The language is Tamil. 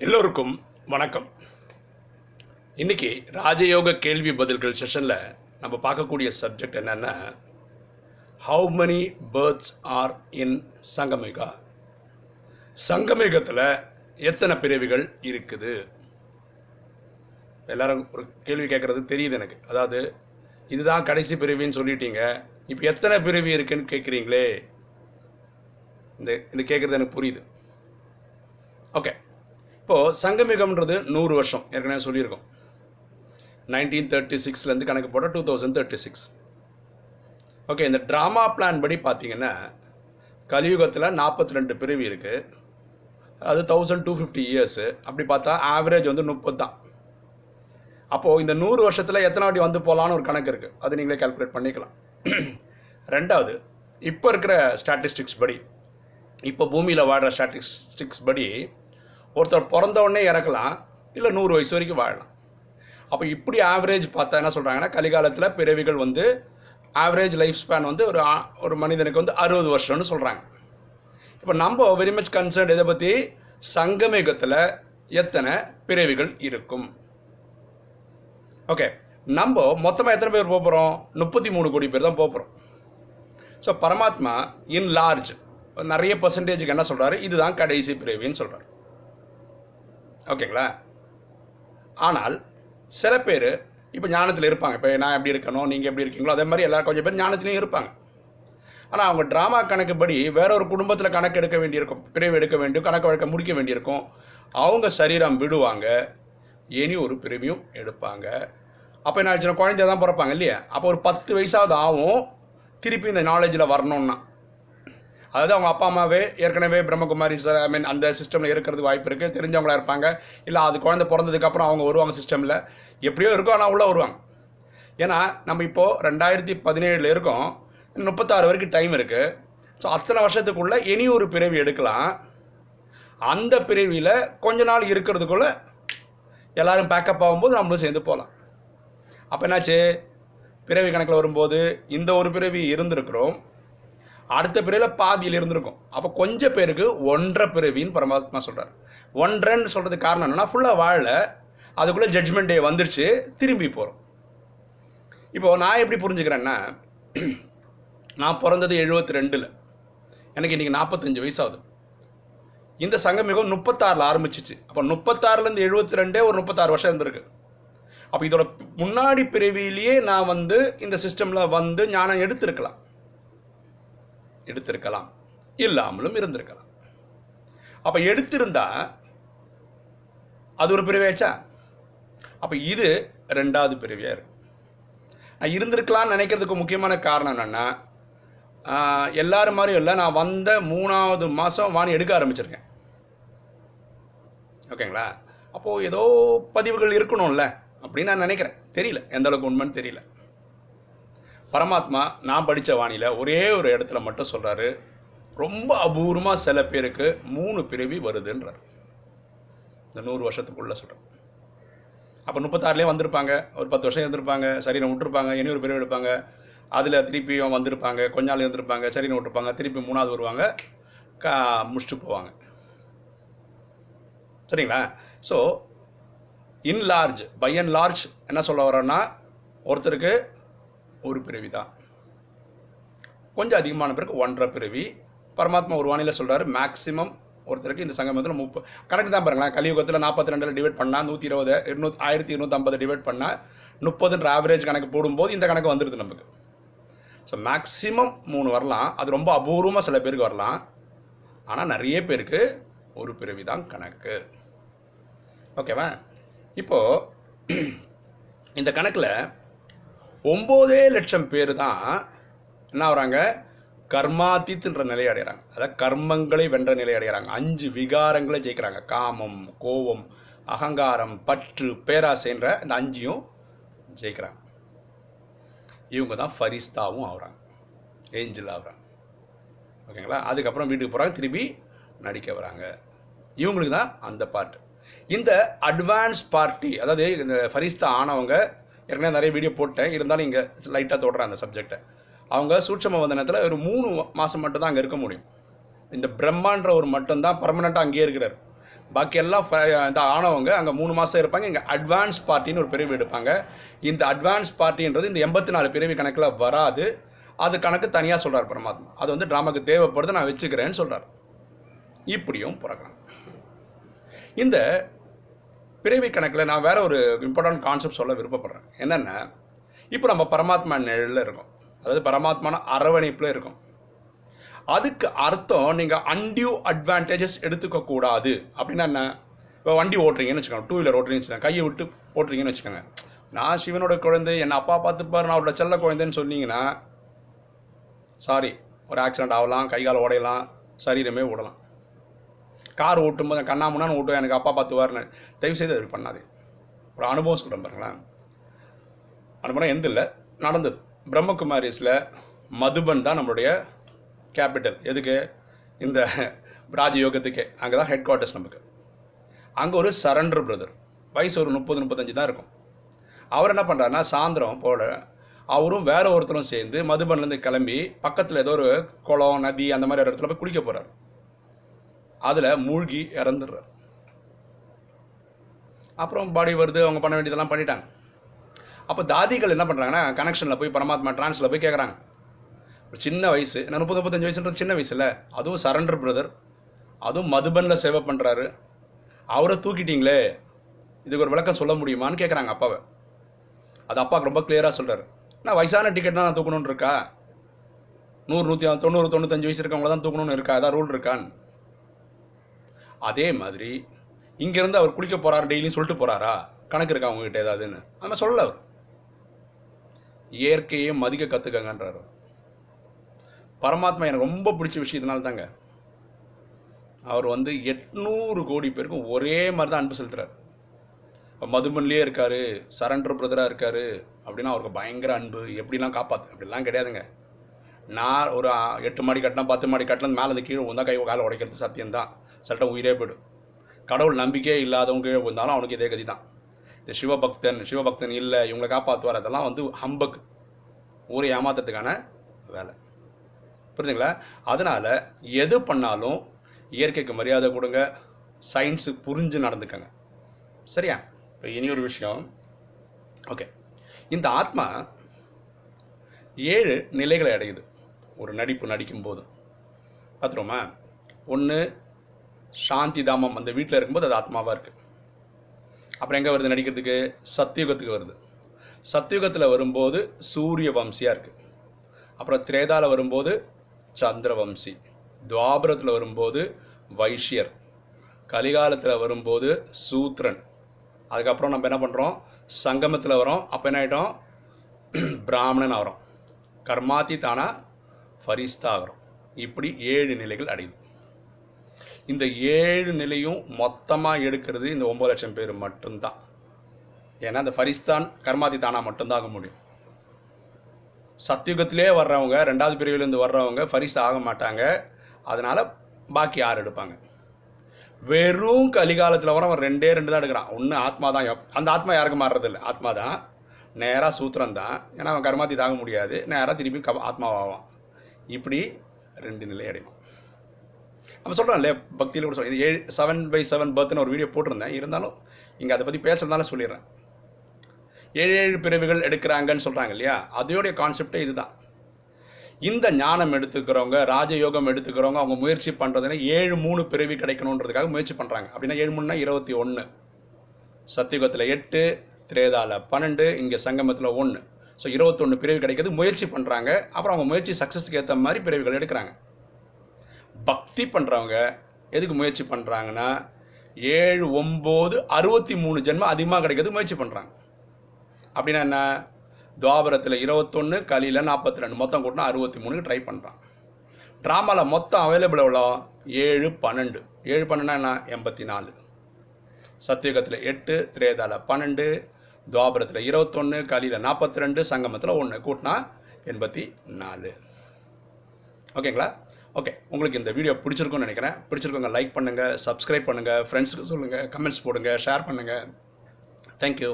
எல்லோருக்கும் வணக்கம். இன்னைக்கு ராஜயோக கேள்வி பதில்கள் செஷனில் நம்ம பார்க்கக்கூடிய சப்ஜெக்ட் என்னன்னா how many births are in சங்கமேகா? சங்கமேகத்தில் எத்தனை பிறவிகள் இருக்குது? எல்லாரும் ஒரு கேள்வி கேட்குறது தெரியுது எனக்கு. அதாவது இதுதான் கடைசி பிறவின்னு சொல்லிட்டீங்க. இப்போ எத்தனை பிறவி இருக்குன்னு கேட்குறீங்களே? இந்த இந்த கேட்குறது எனக்கு புரியுது. ஓகே இப்போது சங்கமிகம்ன்றது நூறு வருஷம். ஏற்கனவே சொல்லியிருக்கோம். நைன்டீன் தேர்ட்டி சிக்ஸ்லேருந்து கணக்கு போட்டால் two thousand thirty six okay இந்த ட்ராமா பிளான் படி பார்த்தீங்கன்னா கலியுகத்தில் நாற்பத்தி ரெண்டு பிரிவு இருக்குது அது தௌசண்ட் டூ ஃபிஃப்டி இயர்ஸு அப்படி பார்த்தா ஆவரேஜ் வந்து முப்பது தான் அப்போது இந்த நூறு வருஷத்தில் எத்தனை வாட்டி வந்து போகலான்னு ஒரு கணக்கு இருக்குது அது நீங்களே கால்குலேட் பண்ணிக்கலாம். ரெண்டாவது இப்போ இருக்கிற ஸ்டாட்டிஸ்டிக்ஸ் படி இப்போ பூமியில் வாடுற ஸ்டாட்டிஸ்டிக்ஸ் படி ஒருத்தர் பிறந்த உடனே இறக்கலாம் இல்லை நூறு வயசு வரைக்கும் வாழலாம். அப்போ இப்படி ஆவரேஜ் பார்த்தா என்ன சொல்கிறாங்கன்னா கலிகாலத்தில் பிறவிகள் வந்து ஆவரேஜ் லைஃப் ஸ்பேன் வந்து ஒரு ஒரு மனிதனுக்கு வந்து அறுபது வருஷம்னு சொல்கிறாங்க இப்போ நம்ம வெரி மச் கன்சர்ன் இதை பற்றி சங்கமேகத்தில் எத்தனை பிறவிகள் இருக்கும்? ஓகே நம்ம மொத்தமாக எத்தனை பேர் போக போகிறோம் முப்பத்தி மூணு கோடி பேர் தான் போக போகிறோம் ஸோ பரமாத்மா இன் லார்ஜ் நிறைய பர்சன்டேஜுக்கு என்ன சொல்கிறாரு இதுதான் கடைசி பிறவின்னு சொல்கிறார் ஓகேங்களா? ஆனால் சில பேர் இப்போ ஞானத்தில் இருப்பாங்க. இப்போ நான் எப்படி இருக்கணும் நீங்கள் எப்படி இருக்கீங்களோ அதே மாதிரி எல்லாரும் கொஞ்சம் பேர் ஞானத்துலேயும் இருப்பாங்க. ஆனால் அவங்க ட்ராமா கணக்குப்படி வேற ஒரு குடும்பத்தில் கணக்கு எடுக்க வேண்டியிருக்கும் பிரிவு எடுக்க வேண்டும் கணக்கு வழக்க முடிக்க வேண்டியிருக்கும். அவங்க சரீரம் விடுவாங்க. இனி ஒரு பிரிவையும் எடுப்பாங்க. அப்போ என்ன ஆச்சுன்னா குழந்தை தான் பிறப்பாங்க இல்லையா? அப்போ ஒரு பத்து வயசாவது ஆகும். திருப்பி இந்த நாலேஜில் வரணும்னா. அதாவது அவங்க அப்பா அம்மாவே ஏற்கனவே பிரம்மகுமாரி சார் ஐ மீன் அந்த சிஸ்டமில் இருக்கிறது வாய்ப்பு இருக்குது தெரிஞ்சவங்களா இருப்பாங்க. இல்லை அது குழந்தை பிறந்ததுக்கப்புறம் அவங்க வருவாங்க சிஸ்டமில் எப்படியோ இருக்கும் ஆனால் உள்ளே வருவாங்க. ஏன்னா நம்ம இப்போது ரெண்டாயிரத்தி பதினேழில் இருக்கோம். முப்பத்தாறு வரைக்கும் டைம் இருக்குது ஸோ அத்தனை வருஷத்துக்குள்ளே இனி ஒரு பிறவி எடுக்கலாம். அந்த பிறவியில் கொஞ்ச நாள் இருக்கிறதுக்குள்ளே எல்லாரும் பேக்கப் ஆகும்போது நம்மளும் சேர்ந்து போகலாம் அப்போ என்னாச்சு? பிறவி கணக்கில் வரும்போது இந்த ஒரு பிறவி இருந்திருக்கிறோம். அடுத்த பிறவியில் பாதியில் இருந்திருக்கும். அப்போ கொஞ்சம் பேருக்கு ஒன்றரை பிறவின்னு பரமாத்மா சொல்கிறார் ஒன்றரைன்னு சொல்கிறதுக்கு காரணம் என்னென்னா ஃபுல்லாக வாழல. அதுக்குள்ளே ஜட்ஜ்மெண்ட் டே வந்துருச்சு திரும்பி போகிறோம் இப்போ நான் எப்படி புரிஞ்சுக்கிறேன்னா நான் பிறந்தது எழுபத்தி ரெண்டில் எனக்கு இன்றைக்கி நாற்பத்தஞ்சு வயசாகுது. இந்த சங்கம் மிகவும் முப்பத்தாறில் ஆரம்பிச்சிச்சு. அப்போ முப்பத்தாறுலேருந்து எழுபத்தி ரெண்டே ஒரு முப்பத்தாறு வருஷம் இருந்திருக்கு. அப்போ இதோட முன்னாடி பிறவியிலேயே நான் வந்து இந்த சிஸ்டமில் வந்து ஞானம் எடுத்திருக்கலாம். எடுத்திருக்கலாம். இல்லாமலும் இருந்திருக்கலாம். அப்போ எடுத்திருந்தா அது ஒரு பிறவியாச்சா? அப்போ இது ரெண்டாவது பிரிவியாக இருக்கும் நான் இருந்திருக்கலாம்னு நினைக்கிறதுக்கு முக்கியமான காரணம் என்னென்னா எல்லாரும் மாதிரியும் இல்லை நான் வந்த மூணாவது மாதம் வாணி எடுக்க ஆரம்பிச்சிருக்கேன். ஓகேங்களா? அப்போது ஏதோ பதிவுகள் இருக்கணும்ல அப்படின்னு நான் நினைக்கிறேன். தெரியல. எந்த அளவுக்கு உண்மைன்னு தெரியல. பரமாத்மா நான் படித்த வானியில் ஒரே ஒரு இடத்துல மட்டும் சொல்கிறாரு ரொம்ப அபூர்வமாக சில பேருக்கு மூணு பிறவி வருதுன்றார். இந்த நூறு வருஷத்துக்குள்ளே சொல்கிறேன் அப்போ முப்பத்தாறுலேயே வந்திருப்பாங்க ஒரு பத்து வருஷம் இருந்திருப்பாங்க சரீரம் விட்டுருப்பாங்க இனி ஒரு பிறவி எடுப்பாங்க அதில் திருப்பியும் வந்திருப்பாங்க கொஞ்ச நாள் இருந்திருப்பாங்க சரீரம் விட்டுருப்பாங்க திருப்பி மூணாவது வருவாங்க கா முடிச்சுட்டு போவாங்க. சரிங்களா? So in large by and large என்ன சொல்ல வரோன்னா ஒருத்தருக்கு ஒரு பிறவி தான். கொஞ்சம் அதிகமான பிறகு ஒன்றரை பிறவி. பரமாத்மா ஒரு வானிலை சொல்கிறாரு மேக்ஸிமம் ஒருத்தருக்கு இந்த சங்கமத்தில் முப்ப கணக்கு தான் பாருங்களேன். கலியுகத்தில் நாற்பத்தி ரெண்டில் டிவைட் பண்ணால் நூற்றி இருபது இருநூத்தி ஆயிரத்தி இருநூற்றம்பது டிவைட் பண்ணால் முப்பதுன்ற ஆவரேஜ் கணக்கு போடும்போது இந்த கணக்கு வந்துடுது நமக்கு. ஸோ மேக்ஸிமம் மூணு வரலாம். அது ரொம்ப அபூர்வமாக சில பேருக்கு வரலாம். ஆனால் நிறைய பேருக்கு ஒரு பிறவி தான் கணக்கு. ஓகேவா இப்போது இந்த கணக்கில் ஒம்போதே லட்சம் பேர் தான் என்ன ஆகுறாங்க? கர்மாத்தீத்துன்ற நிலை அடைகிறாங்க அதாவது கர்மங்களை வென்ற நிலை அடைகிறாங்க அஞ்சு விகாரங்களை ஜெயிக்கிறாங்க. காமம் கோபம் அகங்காரம் பற்று பேராசைன்ற இந்த அஞ்சையும் ஜெயிக்கிறாங்க. இவங்க தான் ஃபரிஸ்தாவும் ஆகுறாங்க. ஏஞ்சல் ஆகுறாங்க. ஓகேங்களா? அதுக்கப்புறம் வீட்டுக்கு போகிறாங்க திருப்பி நடிக்க வராங்க. இவங்களுக்கு தான் அந்த பார்ட் இந்த அட்வான்ஸ் பார்ட்டி அதாவது இந்த ஃபரிஸ்தா ஆனவங்க ஏற்கனவே நிறைய வீடியோ போட்டேன். இருந்தாலும் இங்கே லைட்டாக தொடுறேன் அந்த சப்ஜெக்டை அவங்க சூட்சம வந்தனத்தில் ஒரு மூணு மாதம் மட்டும்தான் அங்கே இருக்க முடியும். இந்த பிரம்மான்ற ஒரு மட்டும்தான் பர்மனெண்ட்டாக அங்கேயே இருக்கிறார். பாக்கி எல்லாம் ஃப- இந்த ஆனவங்க அங்கே மூணு மாதம் இருப்பாங்க. இங்கே அட்வான்ஸ் பார்ட்டின்னு ஒரு பிரிவு எடுப்பாங்க. இந்த அட்வான்ஸ் பார்ட்டின்றது இந்த எண்பத்தி நாலு பிரிவு கணக்கில் வராது. அது கணக்கு தனியாக சொல்கிறார் பரமாத்மா அது வந்து ட்ராமாக்கு தேவைப்படுது நான் வச்சுக்கிறேன்னு சொல்கிறார் இப்படியும் பிறக்கிறாங்க இந்த பிறவி கணக்கில் நான் வேற ஒரு இம்பார்ட்டன்ட் கான்செப்ட் சொல்ல விருப்பப்படுறேன். என்னென்ன இப்போ நம்ம பரமாத்மா நிழலில் இருக்கோம். அதாவது பரமாத்மான அரவணைப்பில் இருக்கும். அதுக்கு அர்த்தம் நீங்கள் அன்டியூ அட்வான்டேஜஸ் எடுத்துக்கக்கூடாது அப்படின்னா என்ன? இப்போ வண்டி ஓட்டுறீங்கன்னு வச்சுக்கோங்க. டூ வீலர் ஓட்டுறீங்கன்னு வச்சுக்கோங்க. கையை விட்டு ஓட்டுறீங்கன்னு வச்சுக்கோங்க. நான் சிவனோட குழந்தை என்னை அப்பா பார்த்துப்பார் நான் அவரோட செல்ல குழந்தைன்னு சொன்னீங்கன்னா சாரி ஒரு ஆக்சிடென்ட் ஆகலாம் கை கால் உடையலாம் சரீரமே விடலாம் கார் ஓட்டும்போது கண்ணாமுன்னான்னு ஓட்டுவேன் எனக்கு அப்பா பார்த்துவார்னு தயவு செய்து அது பண்ணாது. ஒரு அனுபவம் சொல்கிறேன் பாருங்களேன். அனுபவம் எந்த இல்லை நடந்தது. பிரம்மகுமாரிஸில் மதுபன் தான் நம்மளுடைய கேபிட்டல் எதுக்கு? இந்த ராஜயோகத்துக்கே. அங்கே தான் ஹெட் குவார்ட்டர்ஸ் நமக்கு. அங்கே ஒரு சரண்டர் பிரதர் வயசு ஒரு முப்பது முப்பத்தஞ்சு தான் இருக்கும். அவர் என்ன பண்ணுறாருன்னா சாயந்தரம் போல அவரும் வேற ஒருத்தரும் சேர்ந்து மதுபன்லேருந்து கிளம்பி பக்கத்தில் ஏதோ ஒரு குளம் நதி அந்த மாதிரி ஒரு இடத்துல போய் குளிக்க போகிறார் அதில் மூழ்கி இறந்துடுறார். அப்புறம் பாடி வருது அவங்க பண்ண வேண்டியதெல்லாம் பண்ணிட்டாங்க. அப்போ தாதிகள் என்ன பண்ணுறாங்கன்னா கனெக்ஷனில் போய் பரமாத்மா டிரான்ஸில் போய் கேட்குறாங்க ஒரு சின்ன வயசு நான் முப்பது முப்பத்தஞ்சு வயசுன்றது சின்ன வயசில் அதுவும் சரண்டர் பிரதர் அதுவும் மதுபனில் சேவை பண்ணுறாரு அவரை தூக்கிட்டீங்களே இதுக்கு ஒரு விளக்கம் சொல்ல முடியுமான்னு கேட்குறாங்க அப்பாவை. அது அப்பாவுக்கு ரொம்ப கிளியராக சொல்கிறார் நான் வயசான டிக்கெட் தான் நான் தூக்கணும்னு இருக்கா? நூறு நூற்றி தொண்ணூறு தொண்ணூத்தஞ்சு வயசு இருக்கவங்கள தான் தூக்கணும்னு இருக்கா? ஏதாவது ரூல் இருக்கான்னு. அதே மாதிரி இங்கேருந்து அவர் குளிக்க போகிறார் டெய்லியும் சொல்லிட்டு போகிறாரா கணக்கு இருக்கா அவங்ககிட்ட ஏதாவதுன்னு? அந்த மாதிரி சொல்லல அவர். இயற்கையை மதிக்க கற்றுக்கங்கன்றார் பரமாத்மா எனக்கு ரொம்ப பிடிச்ச விஷயத்தினால தாங்க அவர் வந்து எட்நூறு கோடி பேருக்கும் ஒரே மாதிரி தான் அன்பு செலுத்துறாரு. இப்போ மதுபன்லேயே இருக்கார் சரண்டர் பிரதராக இருக்கார் அப்படின்னா அவருக்கு பயங்கர அன்பு எப்படிலாம் காப்பாற்று அப்படிலாம் கிடையாதுங்க. நான் ஒரு எட்டு மாடி கட்டினா பத்து மாடி கட்டினா மேலே அந்த கீழே வந்தால் கை காலை உடைக்கிறது சத்தியம்தான். சட்ட உயிரே போயிடும். கடவுள் நம்பிக்கையே இல்லாதவங்க கீழே வந்தாலும் அவனுக்கு இதே கதி தான் இந்த சிவபக்தன் சிவபக்தன் இல்லை இவங்களை காப்பாற்றுவார் அதெல்லாம் வந்து ஹம்பக். ஊரை ஏமாத்துறதுக்கான வேலை. புரிஞ்சுங்களா? அதனால் எது பண்ணாலும் இயற்கைக்கு மரியாதை கொடுங்க. சயின்ஸு புரிஞ்சு நடந்துக்கங்க. சரியா? இப்போ இனி ஒரு விஷயம். ஓகே இந்த ஆத்மா ஏழு நிலைகளை அடையுது. ஒரு நடிப்பு நடிக்கும்போது. பார்த்துருவோமா ஒன்று சாந்தி தாமம் அந்த வீட்டில் இருக்கும்போது அது ஆத்மாவாக இருக்குது அப்புறம் எங்கே வருது நடிக்கிறதுக்கு? சத்தியுகத்துக்கு வருது. சத்தியுகத்தில் வரும்போது சூரிய வம்சியாக இருக்குது அப்புறம் திரேதாவில் வரும்போது சந்திரவம்சி துவாபரத்தில் வரும்போது வைஷ்யர். கலிகாலத்தில் வரும்போது சூத்ரன். அதுக்கப்புறம் நம்ம என்ன பண்ணுறோம் சங்கமத்தில் வரோம். அப்போ என்ன ஆகிட்டோம் பிராமணன் ஆகிறோம். கர்மாதி தானா ஃபரிஸ்தா ஆகிறோம். இப்படி ஏழு நிலைகள் அடையுது. இந்த ஏழு நிலையும் மொத்தமாக எடுக்கிறது இந்த ஒம்பது லட்சம் பேர் மட்டும்தான். ஏன்னா இந்த ஃபரிஸ்தான் கர்மாதி தானா மட்டும்தான் ஆக முடியும். சத்தியுகத்திலே வர்றவங்க ரெண்டாவது பிரிவிலேருந்து வர்றவங்க ஃபரிஸ் ஆக மாட்டாங்க. அதனால் பாக்கி யார் எடுப்பாங்க? வெறும் கலிகாலத்தில் வர அவன் ரெண்டே ரெண்டு தான் எடுக்கிறான். ஒன்று ஆத்மா தான் அந்த ஆத்மா யாருக்கும் மாறுறதில்ல. ஆத்மா தான் நேராக சூத்திரம் தான். ஏன்னா அவன் கர்மாத்தி தாங்க முடியாது. நேராக திருப்பி க ஆத்மாவாவான். இப்படி ரெண்டு நிலை அடைவான். நம்ம சொல்கிறோம் இல்லையா பக்தியில் கூட சொல்ல ஏழு செவன் பை செவன் பர்த்னு ஒரு வீடியோ போட்டிருந்தேன். இருந்தாலும் இங்கே அதை பற்றி பேசுறதுனால சொல்லிடுறேன். ஏழு ஏழு பிறவிகள் எடுக்கிறாங்கன்னு சொல்கிறாங்க இல்லையா? அதோடைய கான்செப்டே இதுதான். இந்த ஞானம் எடுத்துக்கிறவங்க ராஜயோகம் எடுத்துக்கிறவங்க அவங்க முயற்சி பண்ணுறதுனா ஏழு மூணு பிறவி கிடைக்கணுன்றதுக்காக முயற்சி பண்ணுறாங்க அப்படின்னா ஏழு மூணுனா இருபத்தி ஒன்று சத்தியுகத்தில் எட்டு திரேதால பன்னெண்டு இங்கே சங்கமத்தில் ஒன்று ஸோ இருபத்தொன்று பிறவி கிடைக்கிறது முயற்சி பண்ணுறாங்க அப்புறம் அவங்க முயற்சி சக்ஸஸ்க்கு ஏற்ற மாதிரி பிறவிகள் எடுக்கிறாங்க. பக்தி பண்ணுறவங்க எதுக்கு முயற்சி பண்ணுறாங்கன்னா ஏழு ஒம்பது அறுபத்தி மூணு ஜென்மம் அதிகமாக கிடைக்கிறது முயற்சி பண்ணுறாங்க அப்படின்னா என்ன? துவாபரத்தில் இருபத்தொன்று கலியில் நாற்பத்தி ரெண்டு மொத்தம் கூட்டினா அறுபத்தி மூணுக்கு ட்ரை பண்ணுறான் ட்ராமாவில் மொத்தம் அவைலபிள் எவ்வளோ ஏழு பன்னெண்டு. ஏழு பன்னெண்டுனா என்ன? எண்பத்தி நாலு சத்தியுகத்தில் எட்டு திரேதாவில் பன்னெண்டு துவாபரத்தில் இருபத்தொன்று கலியில் நாற்பத்தி ரெண்டு சங்கமத்தில் ஒன்று கூட்டினா எண்பத்தி நாலு ஓகேங்களா? ஓகே உங்களுக்கு இந்த வீடியோ பிடிச்சிருக்கும்னு நினைக்கிறேன். பிடிச்சிருக்கவங்க லைக் பண்ணுங்கள் சப்ஸ்கிரைப் பண்ணுங்கள் ஃப்ரெண்ட்ஸுக்கு சொல்லுங்கள் கமெண்ட்ஸ் போடுங்கள் ஷேர் பண்ணுங்கள் தேங்க்யூ